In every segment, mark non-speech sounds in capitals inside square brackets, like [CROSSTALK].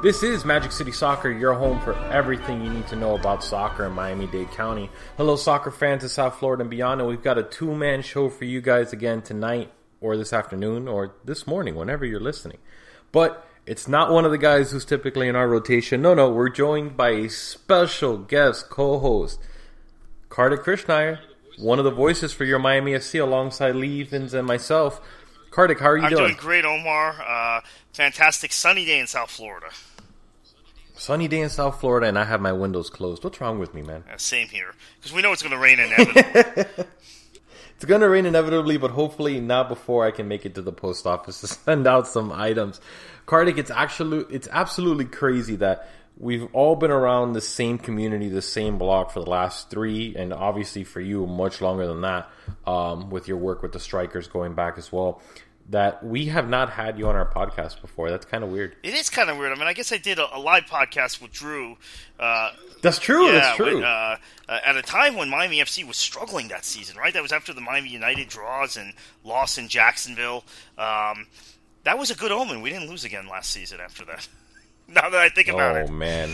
This is Magic City Soccer, your home for everything you need to know about soccer in Miami Dade County. Hello, soccer fans of South Florida and beyond, and we've got a two man show for you guys again tonight, or this afternoon, or this morning, whenever you're listening. But it's not one of the guys who's typically in our rotation. No, no, we're joined by a special guest co host, Kartik Krishnaiyer, one of the voices for your Miami FC alongside Lee Evans and myself. Kartik, how are you doing? I'm doing? doing great, Omar. Uh, fantastic sunny day in South Florida. Sunny day in South Florida, and I have my windows closed. What's wrong with me, man? Uh, same here, because we know it's going to rain inevitably. [LAUGHS] It's going to rain inevitably, but hopefully not before I can make it to the post office [LAUGHS] to send out some items. Kartik, it's actually it's absolutely crazy that we've all been around the same community, the same block for the last three, and obviously for you much longer than that, um, with your work with the Strikers going back as well. That we have not had you on our podcast before. That's kind of weird. it is kind of weird. I mean, I guess I did a, a live podcast with Drew. Uh, That's true. yeah, that's true. when, uh, uh, at a time when Miami FC was struggling that season, right? That was after the Miami United draws and loss in Jacksonville. Um, that was a good omen. We didn't lose again last season after that. [LAUGHS] now that I think about oh it. Oh man.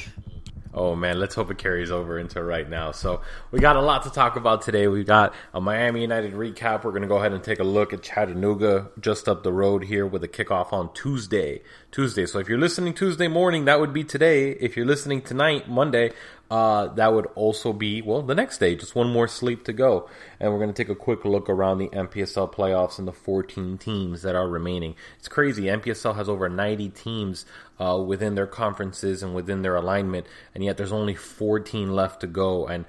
Oh man, let's hope it carries over into right now. So we got a lot to talk about today. We got a Miami United recap. We're going to go ahead and take a look at Chattanooga just up the road here with a kickoff on Tuesday. Tuesday. So if you're listening Tuesday morning, that would be today. If you're listening tonight, Monday, uh, that would also be well the next day. Just one more sleep to go, and we're going to take a quick look around the NPSL playoffs and the 14 teams that are remaining. It's crazy. NPSL has over 90 teams uh, within their conferences and within their alignment, and yet there's only 14 left to go, and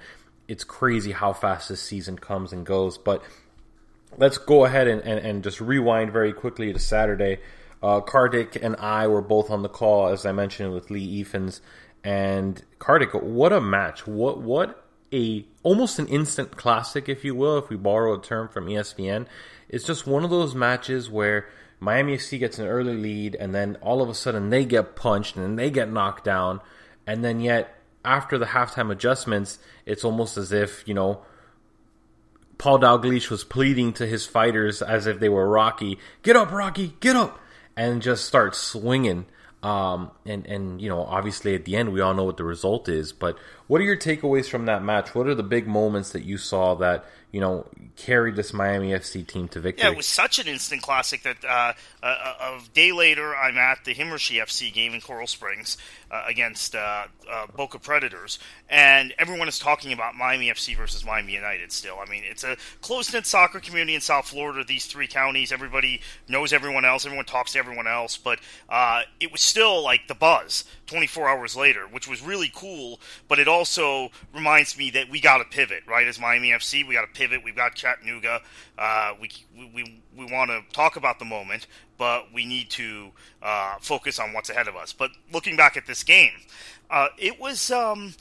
it's crazy how fast this season comes and goes. But let's go ahead and, and, and just rewind very quickly to Saturday. Uh, Kartik and I were both on the call, as I mentioned, with Lee Evans. And Kartik, what a match! What what a almost an instant classic, if you will, if we borrow a term from ESPN. It's just one of those matches where Miami FC gets an early lead, and then all of a sudden they get punched and they get knocked down, and then yet after the halftime adjustments, it's almost as if you know Paul Dalglish was pleading to his fighters as if they were Rocky, "Get up, Rocky, get up!" And just start swinging. Um, and and you know, obviously at the end, we all know what the result is. But what are your takeaways from that match? What are the big moments that you saw that you know carried this Miami FC team to victory? Yeah, it was such an instant classic that uh, a, a day later I'm at the Himmershey FC game in Coral Springs uh, against uh, uh, Boca Predators, and everyone is talking about Miami FC versus Miami United. Still, I mean, it's a close knit soccer community in South Florida. These three counties, everybody knows everyone else. Everyone talks to everyone else, but uh, it was still like the buzz 24 hours later, which was really cool. But it also reminds me that we got to pivot, right? As Miami FC, we got to pivot. We've got Chattanooga. Uh, we we we want to talk about the moment, but we need to uh, focus on what's ahead of us. But looking back at this game, uh, it was. Um,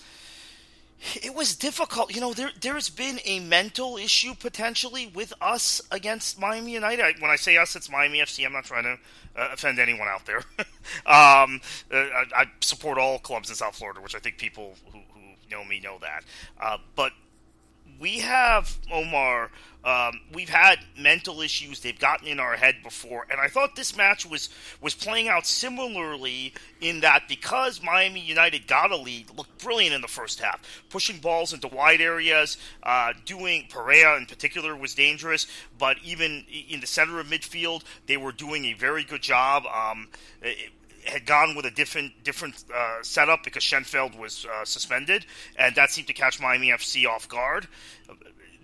it was difficult. You know, there there's been a mental issue potentially with us against Miami United. When I say us, it's Miami FC. I'm not trying to uh, offend anyone out there. [LAUGHS] um, uh, I, I support all clubs in South Florida, which I think people who, who know me know that. Uh, but we have Omar. Um, we've had mental issues; they've gotten in our head before, and I thought this match was was playing out similarly in that because Miami United got a lead, looked brilliant in the first half, pushing balls into wide areas, uh, doing Perea in particular was dangerous, but even in the center of midfield, they were doing a very good job. Um, it, had gone with a different different uh, setup because Schenfeld was uh, suspended, and that seemed to catch Miami FC off guard.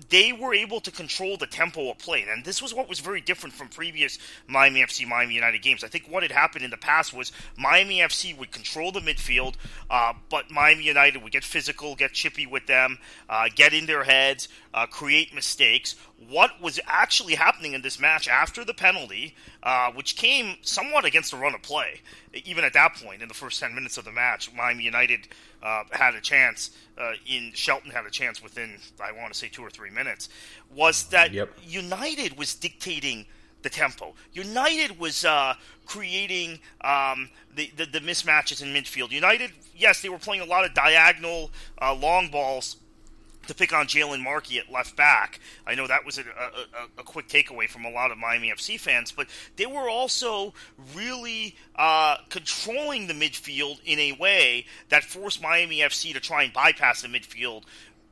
they were able to control the tempo of play. And this was what was very different from previous Miami FC Miami United games. I think what had happened in the past was Miami FC would control the midfield, uh, but Miami United would get physical, get chippy with them, uh, get in their heads, uh, create mistakes. What was actually happening in this match after the penalty, uh, which came somewhat against the run of play, even at that point in the first 10 minutes of the match, Miami United uh, had a chance uh, in Shelton had a chance within I want to say two or three minutes was that Yep. United was dictating the tempo. United was uh, creating um, the, the the mismatches in midfield. United, yes, they were playing a lot of diagonal uh, long balls to pick on Jalen Markey at left back. I know that was a, a, a, quick takeaway from a lot of Miami FC fans, but they were also really uh, controlling the midfield in a way that forced Miami FC to try and bypass the midfield.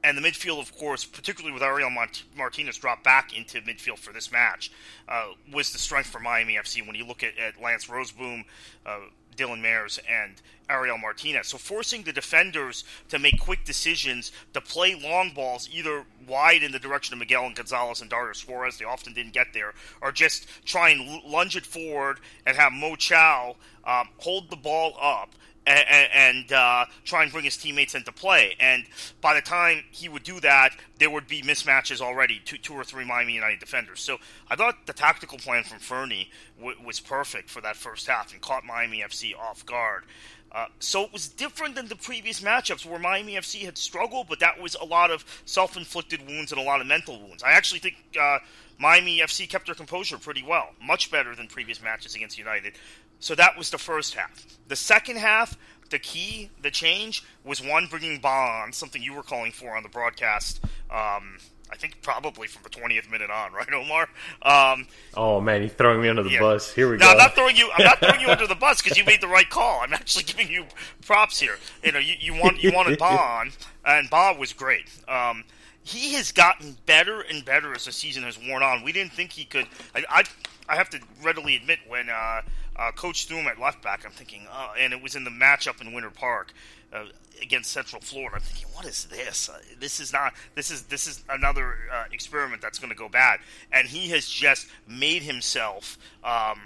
And the midfield, of course, particularly with Ariel Mart- Martinez dropped back into midfield for this match, uh, was the strength for Miami FC. When you look at, at Lance Rozeboom, uh, Dylan Mares and Ariel Martinez. So forcing the defenders to make quick decisions to play long balls either wide in the direction of Miguel and Gonzalez and Dario Suarez, they often didn't get there, or just try and lunge it forward and have Mo Chow um, hold the ball up and, and uh, try and bring his teammates into play. And by the time he would do that, there would be mismatches already, two, two or three Miami United defenders. So I thought the tactical plan from Fernie w- was perfect for that first half and caught Miami FC off guard. Uh, so it was different than the previous matchups where Miami FC had struggled, but that was a lot of self-inflicted wounds and a lot of mental wounds. I actually think uh, Miami FC kept their composure pretty well, much better than previous matches against United. So that was the first half. The second half, the key, the change was one bringing Bond, something you were calling for on the broadcast. Um, I think probably from the 20th minute on, [LAUGHS] right, Omar? Um, Oh man, he's throwing me under the yeah. bus. Here we go. no, go. I'm not throwing you. I'm not throwing you [LAUGHS] under the bus because you made the right call. I'm actually giving you props here. You know, you, you want you wanted Bond, and Bob was great. Um, he has gotten better and better as the season has worn on. We didn't think he could. I I, I have to readily admit when uh, uh, Coach threw him at left back, I'm thinking, uh, and it was in the matchup in Winter Park. Uh, against Central Florida, I'm thinking, what is this? Uh, this is not. This is this is another uh, experiment that's going to go bad. And he has just made himself um,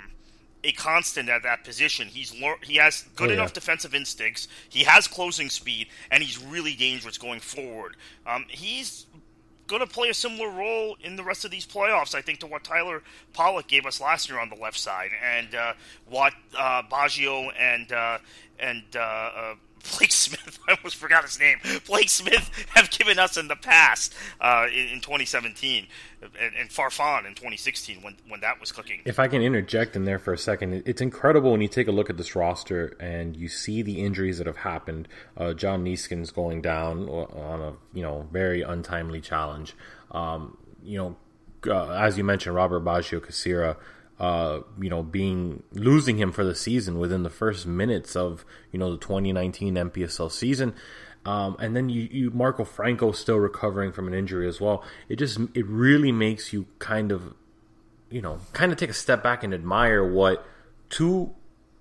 a constant at that position. He's lear- he has good Oh, yeah. enough defensive instincts. He has closing speed, and he's really dangerous going forward. Um, he's going to play a similar role in the rest of these playoffs, I think, to what Tyler Pollock gave us last year on the left side, and uh, what uh, Baggio and uh, and uh, uh, Blake Smith, [LAUGHS] I almost forgot his name, Blake Smith have given us in the past uh, in, in 2017, and, and Farfan in 2016 when when that was cooking. If I can interject in there for a second, it's incredible when you take a look at this roster and you see the injuries that have happened. Uh, John Neeskens going down on a you know very untimely challenge. Um, you know, uh, as you mentioned, Robert Baggio Casira. Uh, you know, being losing him for the season within the first minutes of you know the 2019 NPSL season, um, and then you, you Marco Franco still recovering from an injury as well. It just it really makes you kind of you know, kind of take a step back and admire what two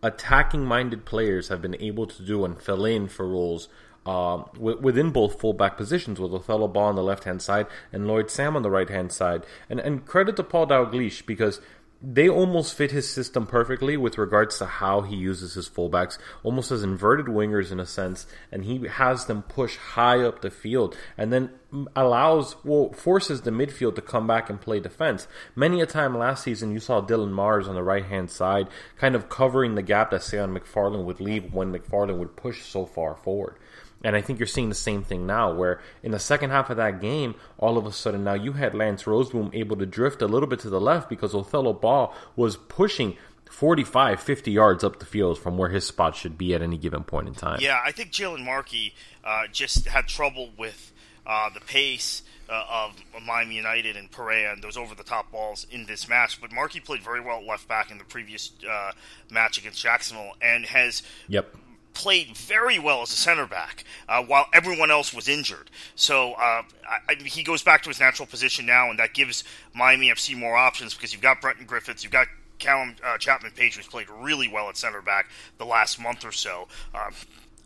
attacking minded players have been able to do and fill in for roles um, wi- within both fullback positions with Othello Bah on the left hand side and Lloyd Sam on the right hand side. And, and credit to Paul Dalglish because they almost fit his system perfectly with regards to how he uses his fullbacks, almost as inverted wingers in a sense, and he has them push high up the field and then allows, well, forces the midfield to come back and play defense. Many a time last season, you saw Dylan Mares on the right hand side, kind of covering the gap that Sean McFarland would leave when McFarland would push so far forward. And I think you're seeing the same thing now, where in the second half of that game, all of a sudden now you had Lance Rozeboom able to drift a little bit to the left because Othello Bah was pushing 45, 50 yards up the field from where his spot should be at any given point in time. Yeah, I think Jalen Markey uh, just had trouble with uh, the pace uh, of Miami United and Perea and those over the top balls in this match. But Markey played very well at left back in the previous uh, match against Jacksonville and has Yep. Played very well as a center back uh, while everyone else was injured. So uh, I, I, he goes back to his natural position now, and that gives Miami FC more options because you've got Brenton Griffiths, you've got Callum uh, Chapman Page, who's played really well at center back the last month or so. Um,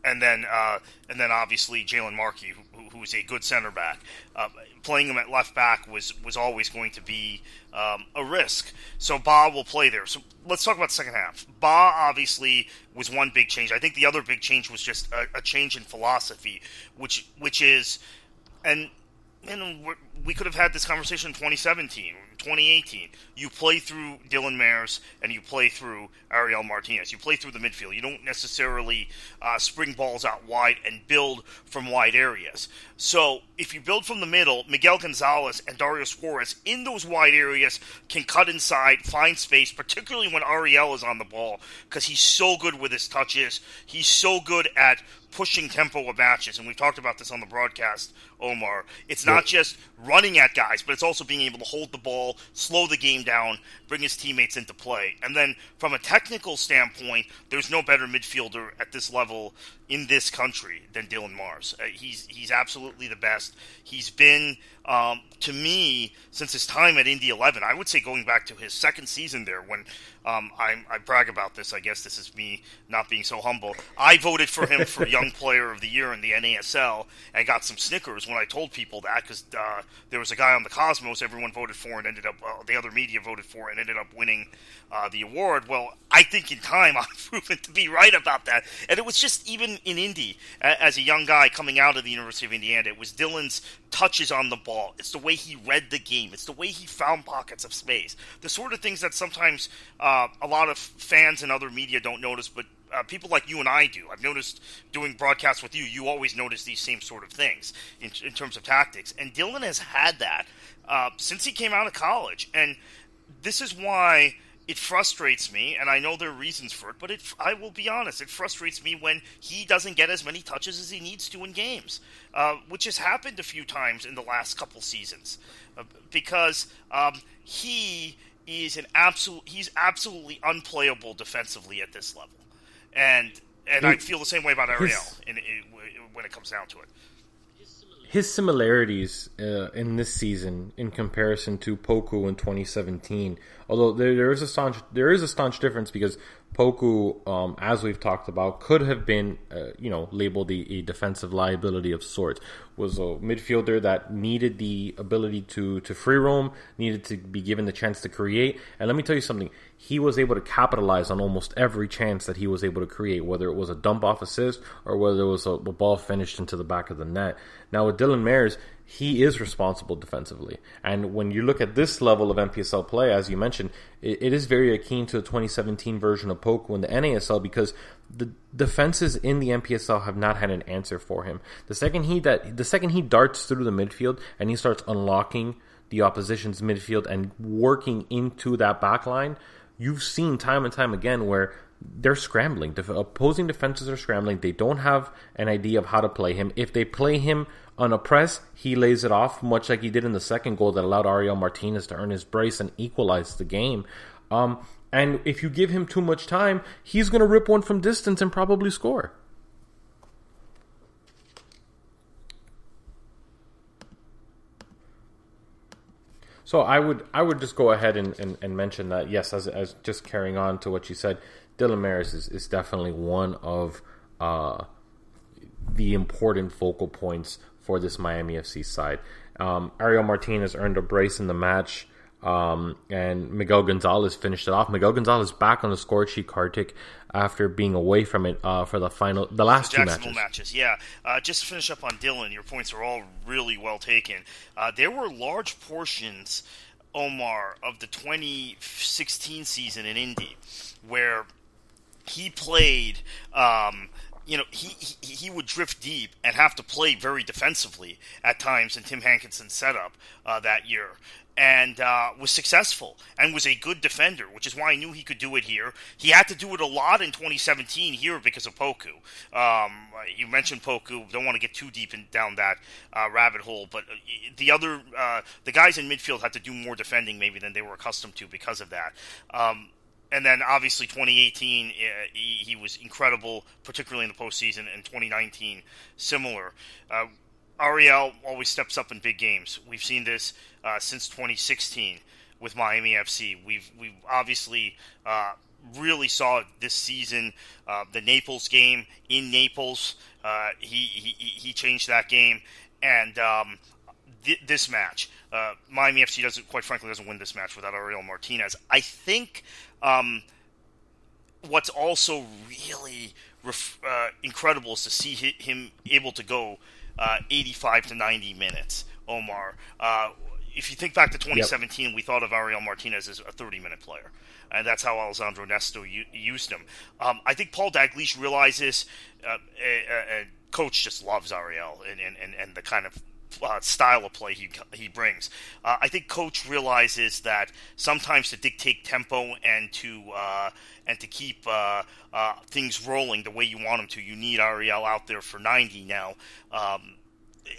and then uh, and then obviously Jalen Markey, who, who is a good center back. Uh, playing him at left back was was always going to be um, a risk. So Ba will play there. So let's talk about the second half. Ba obviously was one big change. I think the other big change was just a, a change in philosophy, which which is and and we could have had this conversation in 2017 2018, you play through Dylan Mares and you play through Ariel Martinez. You play through the midfield. You don't necessarily uh, spring balls out wide and build from wide areas. So if you build from the middle, Miguel Gonzalez and Dario Suarez in those wide areas can cut inside, find space, particularly when Ariel is on the ball, because he's so good with his touches. He's so good at pushing tempo of matches, and we've talked about this on the broadcast, Omar. It's not just running at guys, but it's also being able to hold the ball, slow the game down, bring his teammates into play. And then from a technical standpoint, there's no better midfielder at this level in this country than Dylan Mares. Uh, he's he's absolutely the best. He's been um, to me since his time at Indy 11. I would say going back to his second season there when um, I, I brag about this. I guess this is me not being so humble. I voted for him for [LAUGHS] Young Player of the Year in the NASL and got some snickers when I told people that because uh, there was a guy on the Cosmos everyone voted for and ended up uh, the other media voted for and ended up winning uh, the award. Well, I think in time [LAUGHS] I've proven to be right about that, and it was just even in Indy as a young guy coming out of the University of Indiana, it was Dylan's touches on the ball. It's the way he read the game. It's the way he found pockets of space. The sort of things that sometimes uh, a lot of fans and other media don't notice, but uh, people like you and I do. I've noticed doing broadcasts with you, you always notice these same sort of things in, in terms of tactics. And Dylan has had that uh, since he came out of college. And this is why it frustrates me, and I know there are reasons for it, but it, I will be honest, it frustrates me when he doesn't get as many touches as he needs to in games, uh, which has happened a few times in the last couple seasons, uh, because um, he is an absolute, he's absolutely unplayable defensively at this level, and and I feel the same way about Ariel in, in, when it comes down to it. His similarities uh, in this season in comparison to Poku in 2017, although there, there is a staunch there is a staunch difference because Poku, um, as we've talked about, could have been, uh, you know, labeled a, a, defensive liability of sorts. Was a midfielder that needed the ability to to free roam, needed to be given the chance to create. And let me tell you something: he was able to capitalize on almost every chance that he was able to create, whether it was a dump off assist or whether it was a, a ball finished into the back of the net. Now with Dylan Mares, he is responsible defensively. And when you look at this level of NPSL play, as you mentioned, it, it is very akin to the 2017 version of Poku in the NASL because the defenses in the NPSL have not had an answer for him. The second he that the second he darts through the midfield and he starts unlocking the opposition's midfield and working into that back line, you've seen time and time again where they're scrambling. The opposing defenses are scrambling. They don't have an idea of how to play him. If they play him on a press, he lays it off, much like he did in the second goal that allowed Ariel Martinez to earn his brace and equalize the game. Um, and if you give him too much time, he's going to rip one from distance and probably score. So I would I would just go ahead and, and, and mention that yes, as, as just carrying on to what you said, Dylan Mares is, is definitely one of uh, the important focal points for this Miami FC side. Um, Ariel Martinez earned a brace in the match, um, and Miguel Gonzalez finished it off. Miguel Gonzalez back on the score sheet Kartik after being away from it uh, for the final, the last two matches. matches. Yeah, uh, just to finish up on Dylan, your points are all really well taken. Uh, there were large portions, Omar, of the 2016 season in Indy where he played. Um, you know, he, he, he would drift deep and have to play very defensively at times in Tim Hankinson's setup uh, that year, and uh, was successful and was a good defender, which is why I knew he could do it here. He had to do it a lot in 2017 here because of Poku. Um, you mentioned Poku. Don't want to get too deep in, down that uh, rabbit hole, but uh, the other uh, the guys in midfield had to do more defending maybe than they were accustomed to because of that. Um, and then obviously 2018 uh, he, he, was incredible, particularly in the postseason. And 2019 similar. Uh, Ariel always steps up in big games. We've seen this uh, since 2016 with Miami FC. We've we've obviously uh, really saw this season. Uh, the Naples game in Naples, uh, he, he he changed that game, and um, th- this match, Miami FC doesn't quite frankly doesn't win this match without Ariel Martinez. I think um, what's also really ref- uh, incredible is to see him able to go uh, 85 to 90 minutes. Omar, uh, if you think back to 2017, yep. we thought of Ariel Martinez as a 30 minute player. And that's how Alessandro Nesta u- used him. Um, I think Paul Dalglish realizes, uh, and coach just loves Ariel and, and, and the kind of uh, style of play he he brings. Uh, I think coach realizes that sometimes to dictate tempo and to uh, and to keep uh, uh, things rolling the way you want them to, you need Ariel out there for 90 now. Um,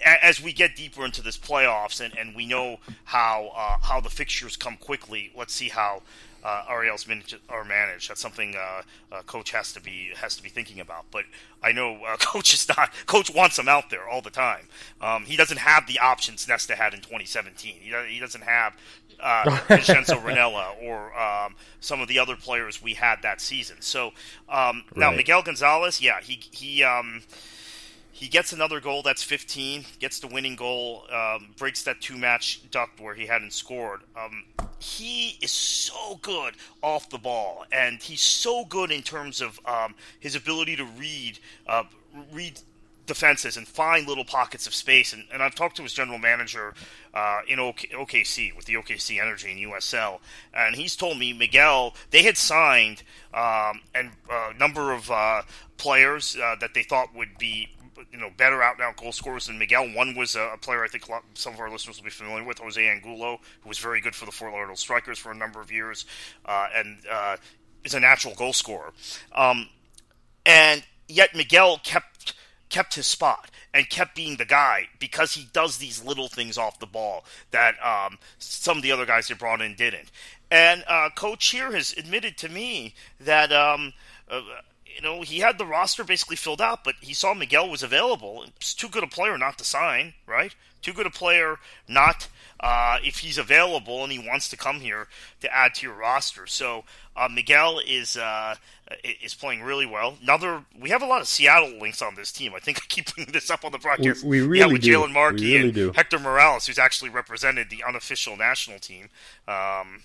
as we get deeper into this playoffs and, and we know how uh, how the fixtures come quickly, let's see how uh, Ariel's managed. That's something uh, uh, coach has to be has to be thinking about. But I know uh, [LAUGHS] coach is not. Coach wants him out there all the time. Um, he doesn't have the options Nesta had in 2017. He, he doesn't have uh, [LAUGHS] Vincenzo Rennella or um, some of the other players we had that season. So um, now. Miguel Gonzalez, yeah, he he. He gets another goal that's 15, gets the winning goal, um, breaks that two match duck where he hadn't scored. Um, he is so good off the ball, and he's so good in terms of um, his ability to read uh, read defenses and find little pockets of space. And, and I've talked to his general manager uh, in OK, OKC with the OKC Energy in USL, and he's told me Miguel they had signed um, and a uh, number of uh, players uh, that they thought would be you know better out out goal scorers than Miguel. One was a, a player I think lot, some of our listeners will be familiar with, Jose Angulo, who was very good for the Fort Lauderdale Strikers for a number of years, uh, and uh, is a natural goal scorer. Um, and yet Miguel kept kept his spot and kept being the guy because he does these little things off the ball that um, some of the other guys they brought in didn't. And uh, coach here has admitted to me that um, uh, you know, he had the roster basically filled out, but he saw Miguel was available. It's too good a player not to sign, right? Too good a player not uh, if he's available and he wants to come here to add to your roster. So uh, Miguel is uh, is playing really well. Another, we have a lot of Seattle links on this team. I think [LAUGHS] I keep bringing this up on the broadcast. We, we really yeah, with do. Jalen Markey really and do. Hector Morales, who's actually represented the unofficial national team. Um,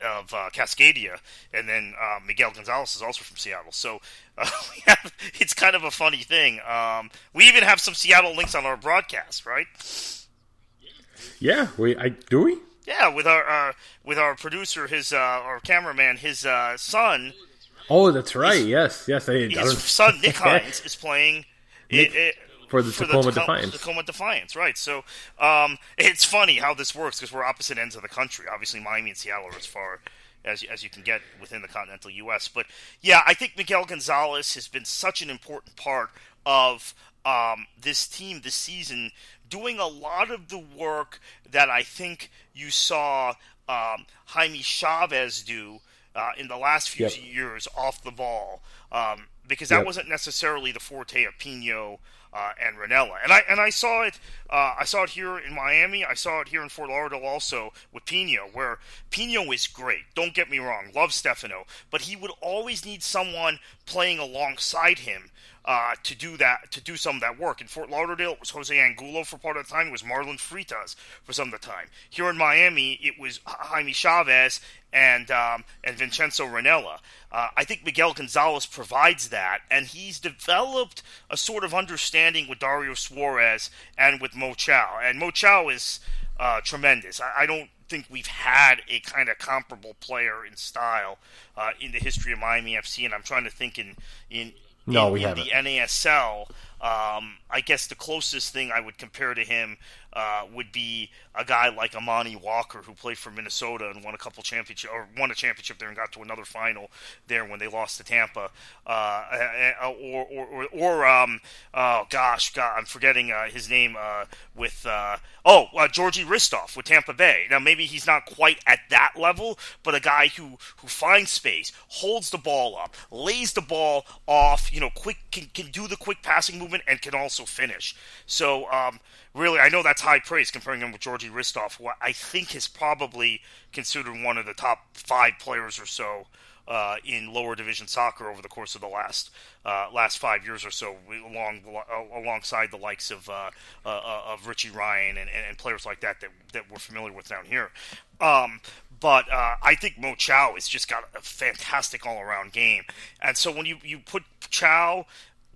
of uh, Cascadia, and then uh, Miguel Gonzalez is also from Seattle. So uh, [LAUGHS] have, it's kind of a funny thing. Um, we even have some Seattle links on our broadcast, right? Yeah, we I do we? Yeah, with our uh, with our producer, his uh, our cameraman, his uh, son. Oh, that's right. His, yes, yes. I, his I son Nick [LAUGHS] Hines is playing. Nick, it, it, for the for Tacoma the Defiance. Tacoma Defiance, right? So um, it's funny how this works because we're opposite ends of the country. Obviously, Miami and Seattle are as far as as you can get within the continental U.S. But yeah, I think Miguel Gonzalez has been such an important part of um, this team this season, doing a lot of the work that I think you saw um, Jaime Chavez do. Uh, in the last few yep. years, off the ball, um, because that Yep. wasn't necessarily the forte of Pinho uh, and Rennella. And I and I saw it. Uh, I saw it here in Miami. I saw it here in Fort Lauderdale also with Pinho, where Pinho is great. Don't get me wrong, love Stefano, but he would always need someone playing alongside him. Uh, to do that, to do some of that work. In Fort Lauderdale, it was Jose Angulo for part of the time. It was Marlon Fritas for some of the time. Here in Miami, it was Jaime Chavez and um, and Vincenzo Rennella. Uh, I think Miguel Gonzalez provides that, and he's developed a sort of understanding with Dario Suarez and with Mo Chow. And Mo Chow is uh, tremendous. I, I, don't think we've had a kind of comparable player in style uh, in the history of Miami FC, and I'm trying to think in in No, in, we haven't. the NASL. Um, I guess the closest thing I would compare to him uh, would be a guy like Amani Walker, who played for Minnesota and won a couple championship or won a championship there and got to another final there when they lost to Tampa. Uh, uh, or or or, or um, oh gosh, God, I'm forgetting uh, his name uh, with uh, oh uh, Georgi Hristov with Tampa Bay. Now maybe he's not quite at that level, but a guy who who finds space, holds the ball up, lays the ball off, you know, quick can, can do the quick passing move movement and can also finish. So, um, really, I know that's high praise comparing him with Georgi Hristov, who I think is probably considered one of the top five players or so uh, in lower division soccer over the course of the last uh, last five years or so, along uh, alongside the likes of uh, uh, of Richie Ryan and, and, players like that that that we're familiar with down here. Um, but uh, I think Mo Chow has just got a fantastic all around game, and so when you you put Chow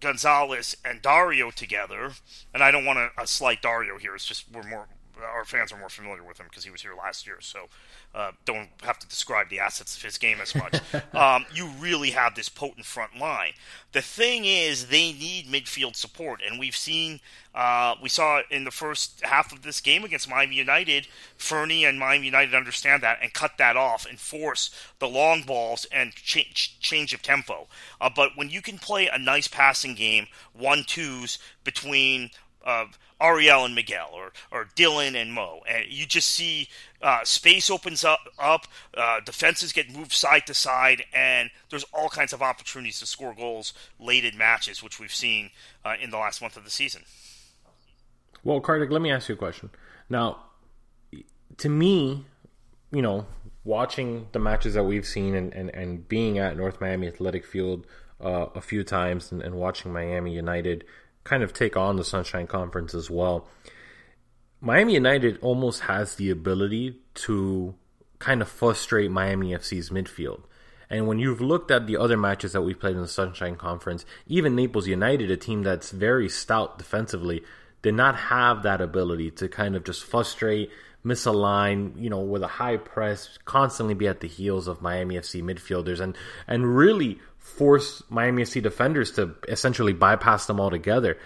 Gonzalez and Dario together, and I don't want to slight Dario here. It's just we're more our fans are more familiar with him because he was here last year. So uh, don't have to describe the assets of his game as much. [LAUGHS] um, you really have this potent front line. The thing is, they need midfield support, and we've seen, uh, we saw in the first half of this game against Miami United, Fernie and Miami United understand that and cut that off and force the long balls and change, change of tempo. Uh, but when you can play a nice passing game, one twos between uh, Ariel and Miguel or, or Dylan and Mo. And you just see uh, space opens up, up uh, defenses get moved side to side, and there's all kinds of opportunities to score goals late in matches, which we've seen uh, in the last month of the season. Well, Kartik, let me ask you a question. Now, to me, you know, watching the matches that we've seen and, and, and being at North Miami Athletic Field uh, a few times and, and watching Miami United – kind of take on the Sunshine Conference as well. Miami United almost has the ability to kind of frustrate Miami FC's midfield. And when you've looked at the other matches that we've played in the Sunshine Conference, even Naples United, a team that's very stout defensively, did not have that ability to kind of just frustrate, misalign, you know, with a high press, constantly be at the heels of Miami FC midfielders and and really force Miami FC defenders to essentially bypass them altogether.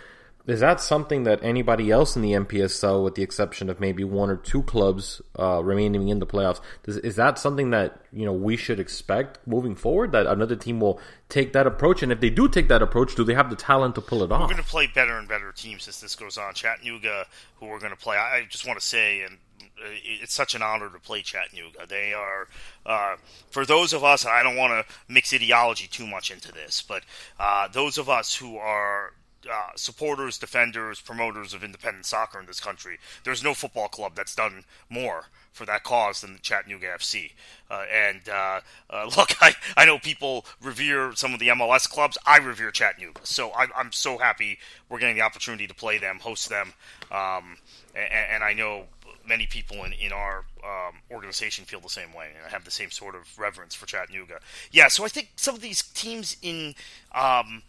Is that something that anybody else in the NPSL, with the exception of maybe one or two clubs uh, remaining in the playoffs, does, is that something that you know we should expect moving forward? That another team will take that approach, and if they do take that approach, do they have the talent to pull it off? We're going to play better and better teams as this goes on. Chattanooga, who we're going to play, I just want to say, and it's such an honor to play Chattanooga. They are, uh, for those of us, I don't want to mix ideology too much into this, but uh, those of us who are uh, supporters, defenders, promoters of independent soccer in this country, there's no football club that's done more for that cause than the Chattanooga FC. Uh, and uh, uh, [LAUGHS] look, I, I know people revere some of the MLS clubs. I revere Chattanooga. So I, I'm so happy we're getting the opportunity to play them, host them. Um, and, and, I know many people in, in our um, organization feel the same way and have the same sort of reverence for Chattanooga. Yeah, so I think some of these teams in um,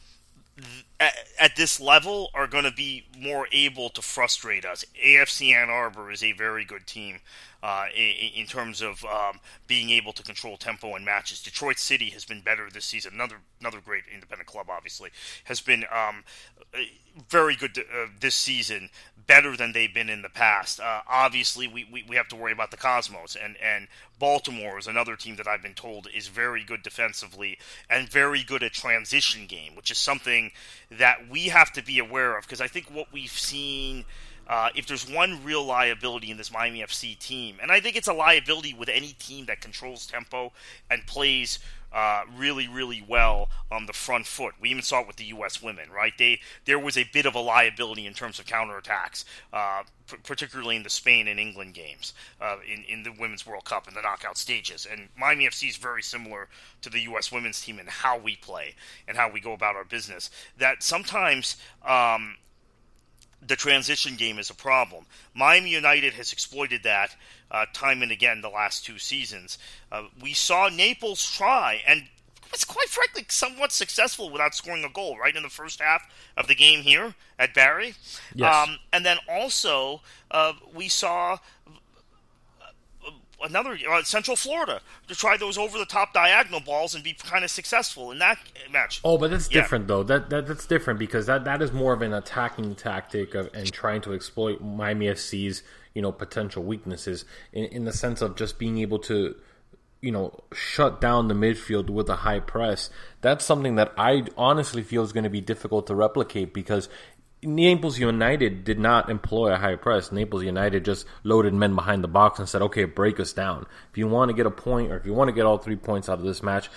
th- at, at, this level are going to be more able to frustrate us. AFC Ann Arbor is a very good team uh, in, in, terms of um, being able to control tempo and matches. Detroit City has been better this season. Another another great independent club, obviously, has been um, very good uh, this season better than they've been in the past. Uh, obviously, we, we, we have to worry about the Cosmos, and, and Baltimore is another team that I've been told is very good defensively and very good at transition game, which is something that we have to be aware of because I think what we've seen. Uh, if there's one real liability in this Miami FC team, and I think it's a liability with any team that controls tempo and plays uh, really, really well on the front foot. We even saw it with the U.S. women, right? They there was a bit of a liability in terms of counterattacks, uh, p- particularly in the Spain and England games uh, in in the Women's World Cup and the knockout stages. And Miami FC is very similar to the U.S. women's team in how we play and how we go about our business. That sometimes. Um, the transition game is a problem. Miami United has exploited that uh, time and again the last two seasons. Uh, we saw Naples try, and was quite frankly somewhat successful without scoring a goal right in the first half of the game here at Barry. Yes. Um, and then also uh, we saw another uh, Central Florida to try those over the top diagonal balls and be kind of successful in that match. Oh, but that's yeah. different though. That, that that's different because that that is more of an attacking tactic of, and trying to exploit Miami FC's you know potential weaknesses in, in the sense of just being able to you know shut down the midfield with a high press. That's something that I honestly feel is going to be difficult to replicate because Naples United did not employ a high press. Naples United just loaded men behind the box and said, "Okay, break us down. If you want to get a point, or if you want to get all three points out of this match,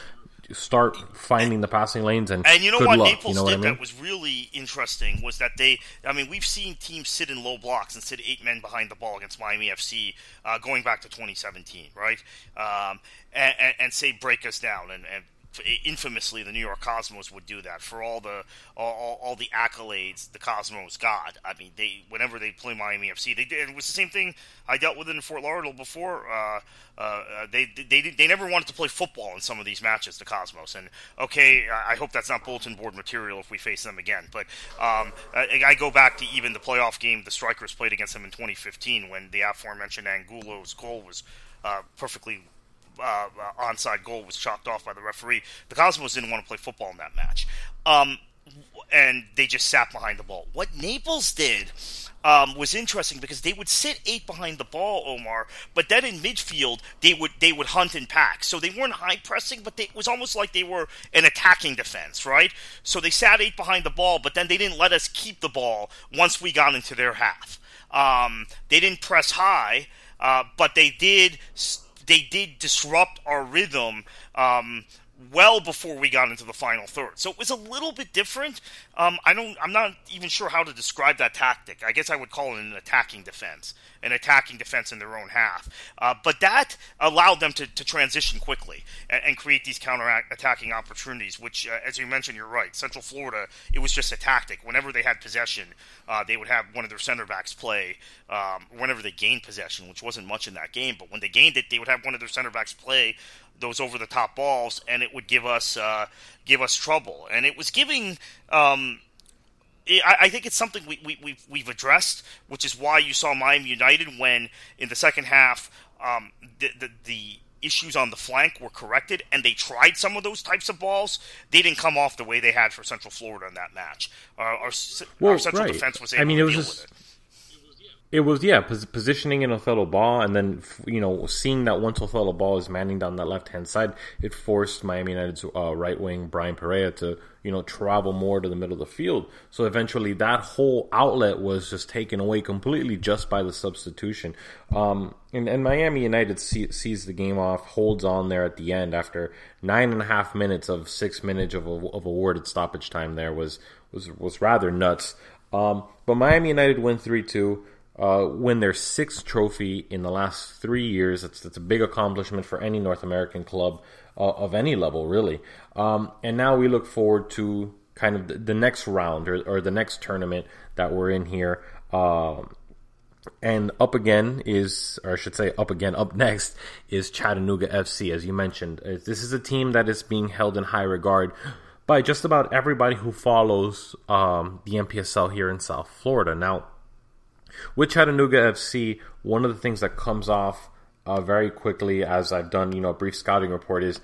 start finding the passing lanes and And you know good what luck, Naples you know what did I mean? that was really interesting was that they. I mean, we've seen teams sit in low blocks and sit eight men behind the ball against Miami FC uh, going back to 2017, right? Um, and, and, and say break us down and. and infamously the New York Cosmos would do that for all the all, all, the accolades the Cosmos got. I mean, they whenever they play Miami FC, they did. It was the same thing I dealt with in Fort Lauderdale before. Uh, uh, they they they never wanted to play football in some of these matches, the Cosmos. And okay, I hope that's not bulletin board material if we face them again. But um, I, I go back to even the playoff game the Strikers played against them in 2015 when the aforementioned Angulo's goal was uh, perfectly uh, onside goal was chopped off by the referee. The Cosmos didn't want to play football in that match, um, and they just sat behind the ball. What Naples did um, was interesting because they would sit eight behind the ball, Omar, but then in midfield they would they would hunt and pack. So they weren't high pressing, but they, it was almost like they were an attacking defense, right? So they sat eight behind the ball, but then they didn't let us keep the ball once we got into their half. Um, they didn't press high, uh, but they did. They did disrupt our rhythm um, well before we got into the final third. So it was a little bit different. Um, I don't. I'm not even sure how to describe that tactic. I guess I would call it an attacking defense, an attacking defense in their own half. Uh, but that allowed them to, to transition quickly and, and, create these counter-attacking opportunities. Which, uh, as you mentioned, you're right. Central Florida, it was just a tactic. Whenever they had possession, uh, they would have one of their center backs play. Um, whenever they gained possession, which wasn't much in that game, but when they gained it, they would have one of their center backs play those over the top balls, and it would give us uh, give us trouble. And it was giving. Um, I, I think it's something we, we, we've, we've addressed, which is why you saw Miami United when in the second half um, the, the, the issues on the flank were corrected, and they tried some of those types of balls. They didn't come off the way they had for Central Florida in that match. Uh, our, well, our Central right. defense was able I mean, to it was deal just, with it. It was yeah, pos- positioning in Othello Bah, and then you know seeing that once Othello Bah is manning down that left hand side, it forced Miami United's uh, right wing Brian Perea to you know travel more to the middle of the field. So eventually, that whole outlet was just taken away completely just by the substitution. Um, and, and Miami United see, sees the game off, holds on there at the end after nine and a half minutes of six minutes of, of awarded stoppage time. There was was was rather nuts. Um, but Miami United win three two uh, win their sixth trophy in the last three years. It's, it's a big accomplishment for any North American club uh, of any level, really. Um, and now we look forward to kind of the, next round or, or, the next tournament that we're in here. Um, and up again is, or I should say, up again, up next is Chattanooga FC, as you mentioned. Uh, this is a team that is being held in high regard by just about everybody who follows um, the NPSL here in South Florida. Now, with Chattanooga FC, one of the things that comes off uh, very quickly, as I've done, you know, a brief scouting report, is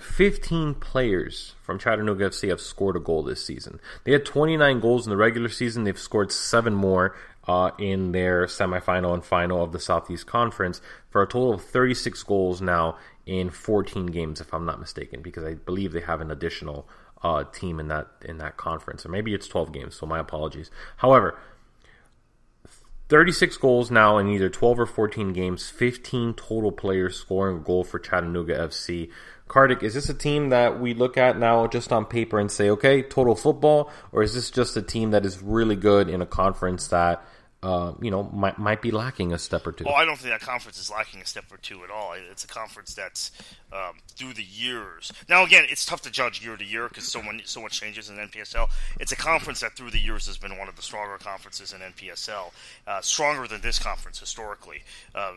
15 players from Chattanooga FC have scored a goal this season. They had 29 goals in the regular season. They've scored seven more uh, in their semifinal and final of the Southeast Conference for a total of 36 goals now in 14 games, if I'm not mistaken, because I believe they have an additional uh, team in that in that conference, or maybe it's 12 games. So my apologies. However, 36 goals now in either 12 or 14 games, 15 total players scoring a goal for Chattanooga FC. Kartik, is this a team that we look at now just on paper and say, okay, total football, or is this just a team that is really good in a conference that uh, you know, might might be lacking a step or two. Oh, I don't think that conference is lacking a step or two at all. It's a conference that's um, through the years. Now, again, it's tough to judge year to year because so many so much changes in NPSL. It's a conference that through the years has been one of the stronger conferences in NPSL, uh, stronger than this conference historically. Uh,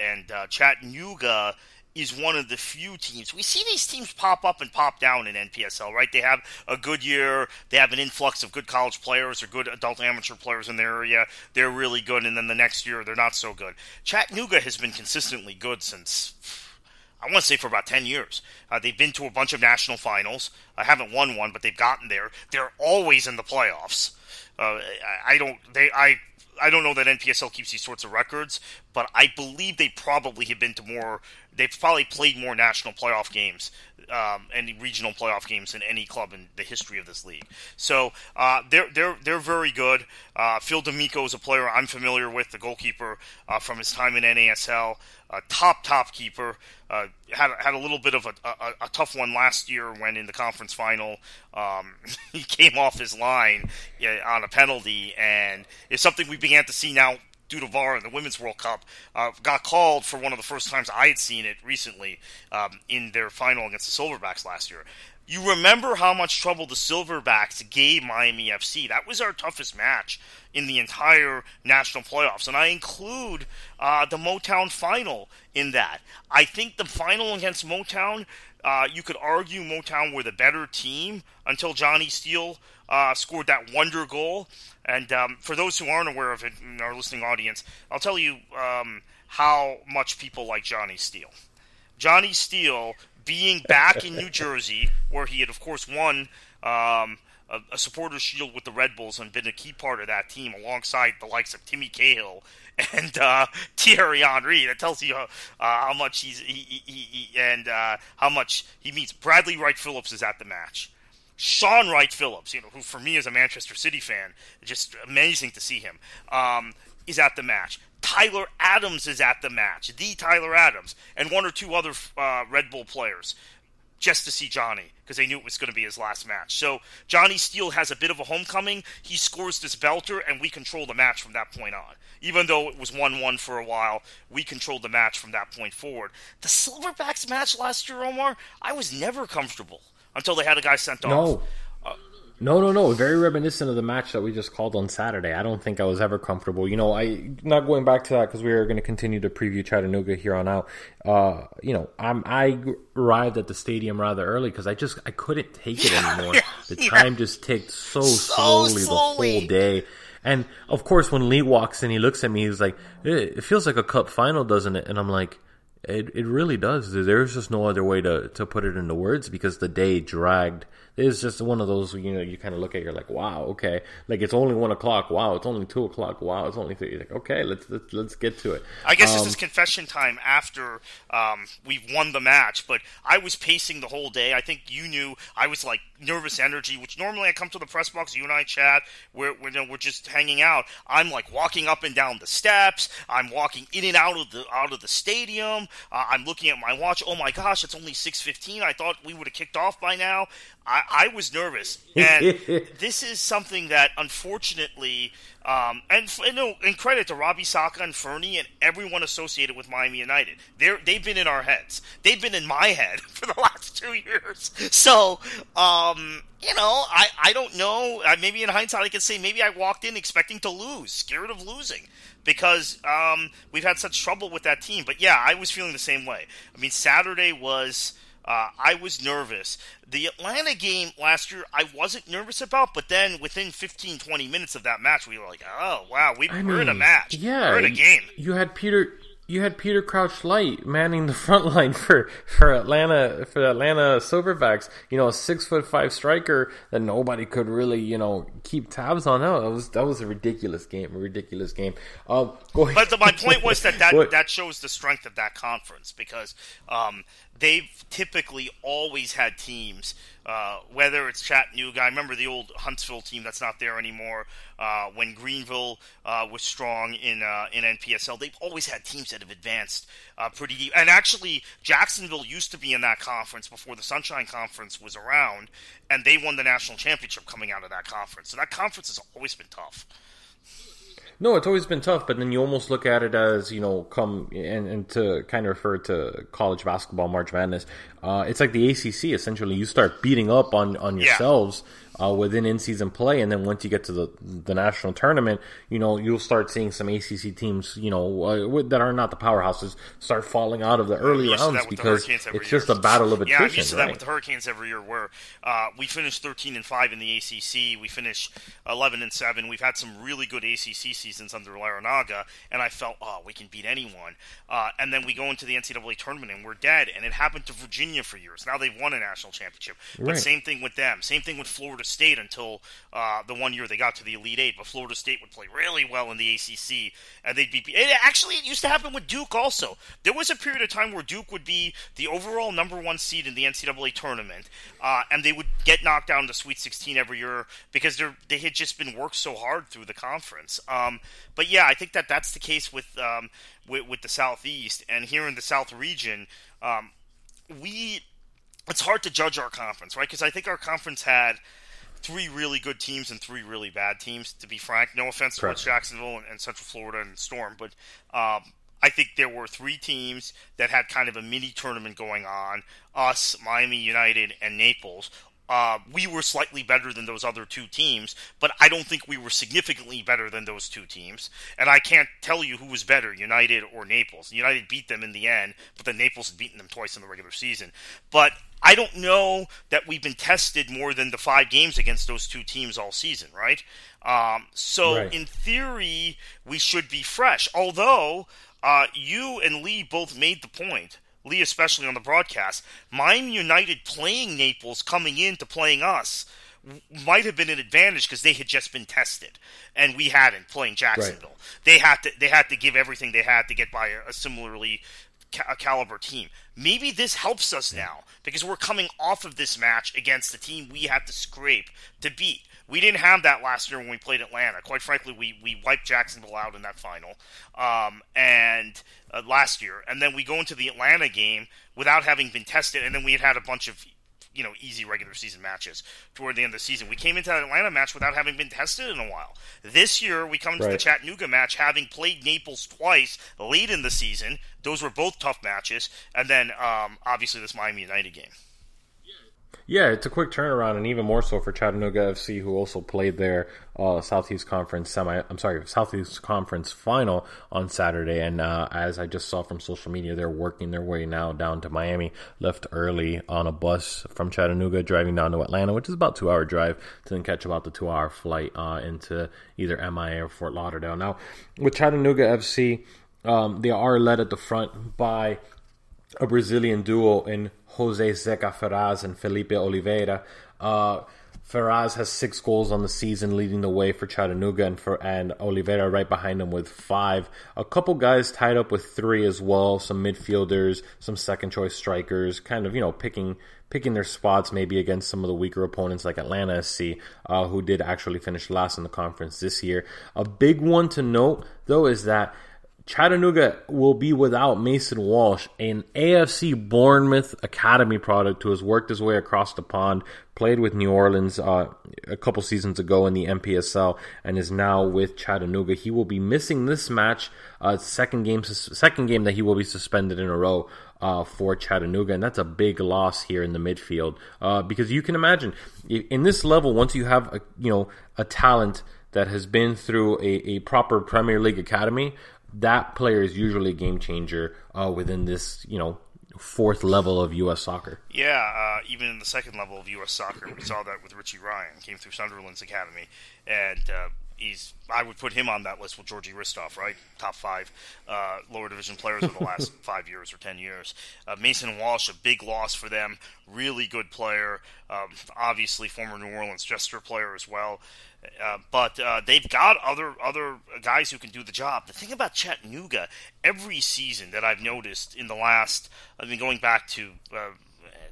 and uh, Chattanooga is one of the few teams. We see these teams pop up and pop down in NPSL, right? They have a good year, they have an influx of good college players or good adult amateur players in their area. They're really good, and then the next year they're not so good. Chattanooga has been consistently good since. I want to say for about 10 years. Uh, they've been to a bunch of national finals. I haven't won one, but they've gotten there. They're always in the playoffs. Uh, I, I don't. They. I I don't know that NPSL keeps these sorts of records, but I believe they probably have been to more. They've probably played more national playoff games um, and regional playoff games in any club in the history of this league. So uh, they're they're they're very good. Uh, Phil D'Amico is a player I'm familiar with, the goalkeeper uh, from his time in NASL. Top top keeper. Uh, had had a little bit of a, a, a, tough one last year when in the conference final um, [LAUGHS] he came off his line on a penalty, and it's something we began to see now due to VAR in the Women's World Cup, uh, got called for one of the first times I had seen it recently um, in their final against the Silverbacks last year. You remember how much trouble the Silverbacks gave Miami FC. That was our toughest match in the entire national playoffs. And I include uh, the Motown final in that. I think the final against Motown, uh, you could argue Motown were the better team until Johnny Steele uh, scored that wonder goal. And um, for those who aren't aware of it in our listening audience, I'll tell you um, how much people like Johnny Steele. Johnny Steele being back in New [LAUGHS] Jersey, where he had, of course, won um, a, a supporters shield with the Red Bulls and been a key part of that team alongside the likes of Timmy Cahill and uh, [LAUGHS] Thierry Henry. That tells you uh, how much he's he, he, he and uh, how much he means. Bradley Wright Phillips is at the match. Shaun Wright Phillips, you know, who for me as a Manchester City fan, just amazing to see him, um, is at the match. Tyler Adams is at the match, the Tyler Adams, and one or two other uh, Red Bull players, just to see Johnny because they knew it was going to be his last match. So Johnny Steele has a bit of a homecoming. He scores this belter, and we control the match from that point on. Even though it was one-one for a while, we controlled the match from that point forward. The Silverbacks match last year, Omar, I was never comfortable until they had a guy sent no. off. Uh, no, no, no. Very reminiscent of the match that we just called on Saturday. I don't think I was ever comfortable. You know, I not going back to that because we are going to continue to preview Chattanooga here on out. Uh, you know, I'm I arrived at the stadium rather early because I just I couldn't take it [LAUGHS] anymore. the time just ticked so, so slowly, slowly, the whole day. And of course, when Lee walks in, he looks at me. He's like, "It feels like a cup final, doesn't it?" And I'm like. It it really does. There's just no other way to, to put it into words because the day dragged. It's just one of those you know you kind of look at you're like wow okay. Like it's only one o'clock. Wow it's only two o'clock. Wow it's only three. You're like okay let's let's, let's get to it. I guess um, this is confession time after um, we've won the match but i was pacing the whole day. I think you knew. I was like nervous energy which normally i come to the press box you and i chat we're, we're, you know, we're just hanging out. I'm like walking up and down the steps. I'm walking in and out of the out of the stadium. Uh, i'm looking at my watch. Oh my gosh it's only 6.15 i thought we would have kicked off by now. I, I was nervous, and [LAUGHS] this is something that unfortunately, um, and know, in credit to Robbie Saka and Fernie and everyone associated with Miami United, they they've been in our heads. They've been in my head [LAUGHS] for the last two years. So, um, you know, I I don't know. Maybe in hindsight, I could say maybe I walked in expecting to lose, scared of losing because um, we've had such trouble with that team. But yeah, I was feeling the same way. I mean, Saturday was uh, I was nervous. The Atlanta game last year, I wasn't nervous about, but then within 15, 20 minutes of that match, we were like, oh, wow, we, are in a match. Yeah. We're in a game. You had Peter you had Peter Crouch Light manning the [LAUGHS] front line for, for Atlanta for Atlanta Silverbacks. You know, a six foot five striker that nobody could really you know keep tabs on. No, that was that was a ridiculous game, a ridiculous game. Um, but the, my point was that that, [LAUGHS] that shows the strength of that conference because um, they've typically always had teams, uh, whether it's Chattanooga. I remember the old Huntsville team that's not there anymore. Uh, when Greenville uh, was strong in uh, in NPSL, they've always had teams that have advanced uh, pretty deep. And actually, Jacksonville used to be in that conference before the Sunshine Conference was around, and they won the national championship coming out of that conference. So that conference has always been tough. No, it's always been tough, but then you almost look at it as you know, come and, and to kind of refer to college basketball, March Madness. Uh, it's like the ACC. Essentially, you start beating up on on yourselves. Uh, within in season play, and then once you get to the the national tournament, you know you'll start seeing some ACC teams, you know, uh, that are not the powerhouses, start falling out of the early rounds because it's year. just a battle of attrition. Yeah, I'm used to right? that with the Hurricanes every year, where uh, we finished 13 and five in the ACC, we finished 11 and seven. We've had some really good ACC seasons under Larranaga, and I felt, oh, we can beat anyone. Uh, and then we go into the NCAA tournament and we're dead. And it happened to Virginia for years. Now they've won a national championship, but right. same thing with them. Same thing with Florida Florida State until uh, the one year they got to the Elite Eight. But Florida State would play really well in the ACC, and they'd be. It, actually, it used to happen with Duke also. There was a period of time where Duke would be the overall number one seed in the NCAA tournament, uh, and they would get knocked down to Sweet 16 every year because they had just been worked so hard through the conference. Um, but yeah, I think that that's the case with um, with, with the Southeast, and here in the South region. Um, we it's hard to judge our conference, right? Because I think our conference had three really good teams and three really bad teams. To be frank, no offense to Jacksonville and, and, Central Florida and Storm, but um, I think there were three teams that had kind of a mini tournament going on: us, Miami United, and Naples. Uh, we were slightly better than those other two teams, but I don't think we were significantly better than those two teams. And I can't tell you who was better, United or Naples. United beat them in the end, but then Naples had beaten them twice in the regular season. But I don't know that we've been tested more than the five games against those two teams all season, right? Um, so right. in theory, we should be fresh. Although uh, you and Lee both made the point Lee especially on the broadcast, Miami United playing Naples coming into playing us might have been an advantage because they had just been tested and we hadn't playing Jacksonville. Right. They had to they had to give everything they had to get by a, a similarly ca- caliber team. Maybe this helps us now because we're coming off of this match against the team we had to scrape to beat. We didn't have that last year when we played Atlanta. Quite frankly, we, we wiped Jacksonville out in that final, um, and uh, last year, and then we go into the Atlanta game without having been tested, and then we had had a bunch of you know easy regular season matches toward the end of the season. We came into that Atlanta match without having been tested in a while. This year, we come into right. the Chattanooga match having played Naples twice late in the season. Those were both tough matches, and then um, obviously this Miami United game. Yeah, it's a quick turnaround, and even more so for Chattanooga FC, who also played their uh, Southeast Conference semi. I'm sorry, Southeast Conference final on Saturday. And uh, as I just saw from social media, they're working their way now down to Miami. Left early on a bus from Chattanooga, driving down to Atlanta, which is about two hour drive, to then catch about the two hour flight uh, into either MIA or Fort Lauderdale. Now, with Chattanooga FC, um, they are led at the front by a Brazilian duo in Jose Zeca Ferraz and Felipe Oliveira. Uh, Ferraz has six goals on the season, leading the way for Chattanooga, and for and Oliveira right behind him with five. A couple guys tied up with three as well. Some midfielders, some second choice strikers, kind of you know picking picking their spots maybe against some of the weaker opponents like Atlanta SC, uh, who did actually finish last in the conference this year. A big one to note though is that Chattanooga will be without Mason Walsh, an AFC Bournemouth Academy product who has worked his way across the pond, played with New Orleans uh, a couple seasons ago in the NPSL, and is now with Chattanooga. He will be missing this match, uh, second game, second game that he will be suspended in a row uh, for Chattanooga, and that's a big loss here in the midfield uh, because you can imagine in this level once you have a you know a talent that has been through a, a proper Premier League academy that player is usually a game changer uh, within this, you know, fourth level of U.S. soccer. Yeah, uh, even in the second level of U.S. soccer, we saw that with Richie Ryan, came through Sunderland's academy, and uh, he's I would put him on that list with Georgi Hristov, right? Top five uh, lower division players of the last [LAUGHS] five years or ten years. Uh, Mason Walsh, a big loss for them, really good player, um, obviously former New Orleans Jester player as well. Uh, but uh, they've got other other guys who can do the job. The thing about Chattanooga, every season that I've noticed in the last, I mean, going back to uh,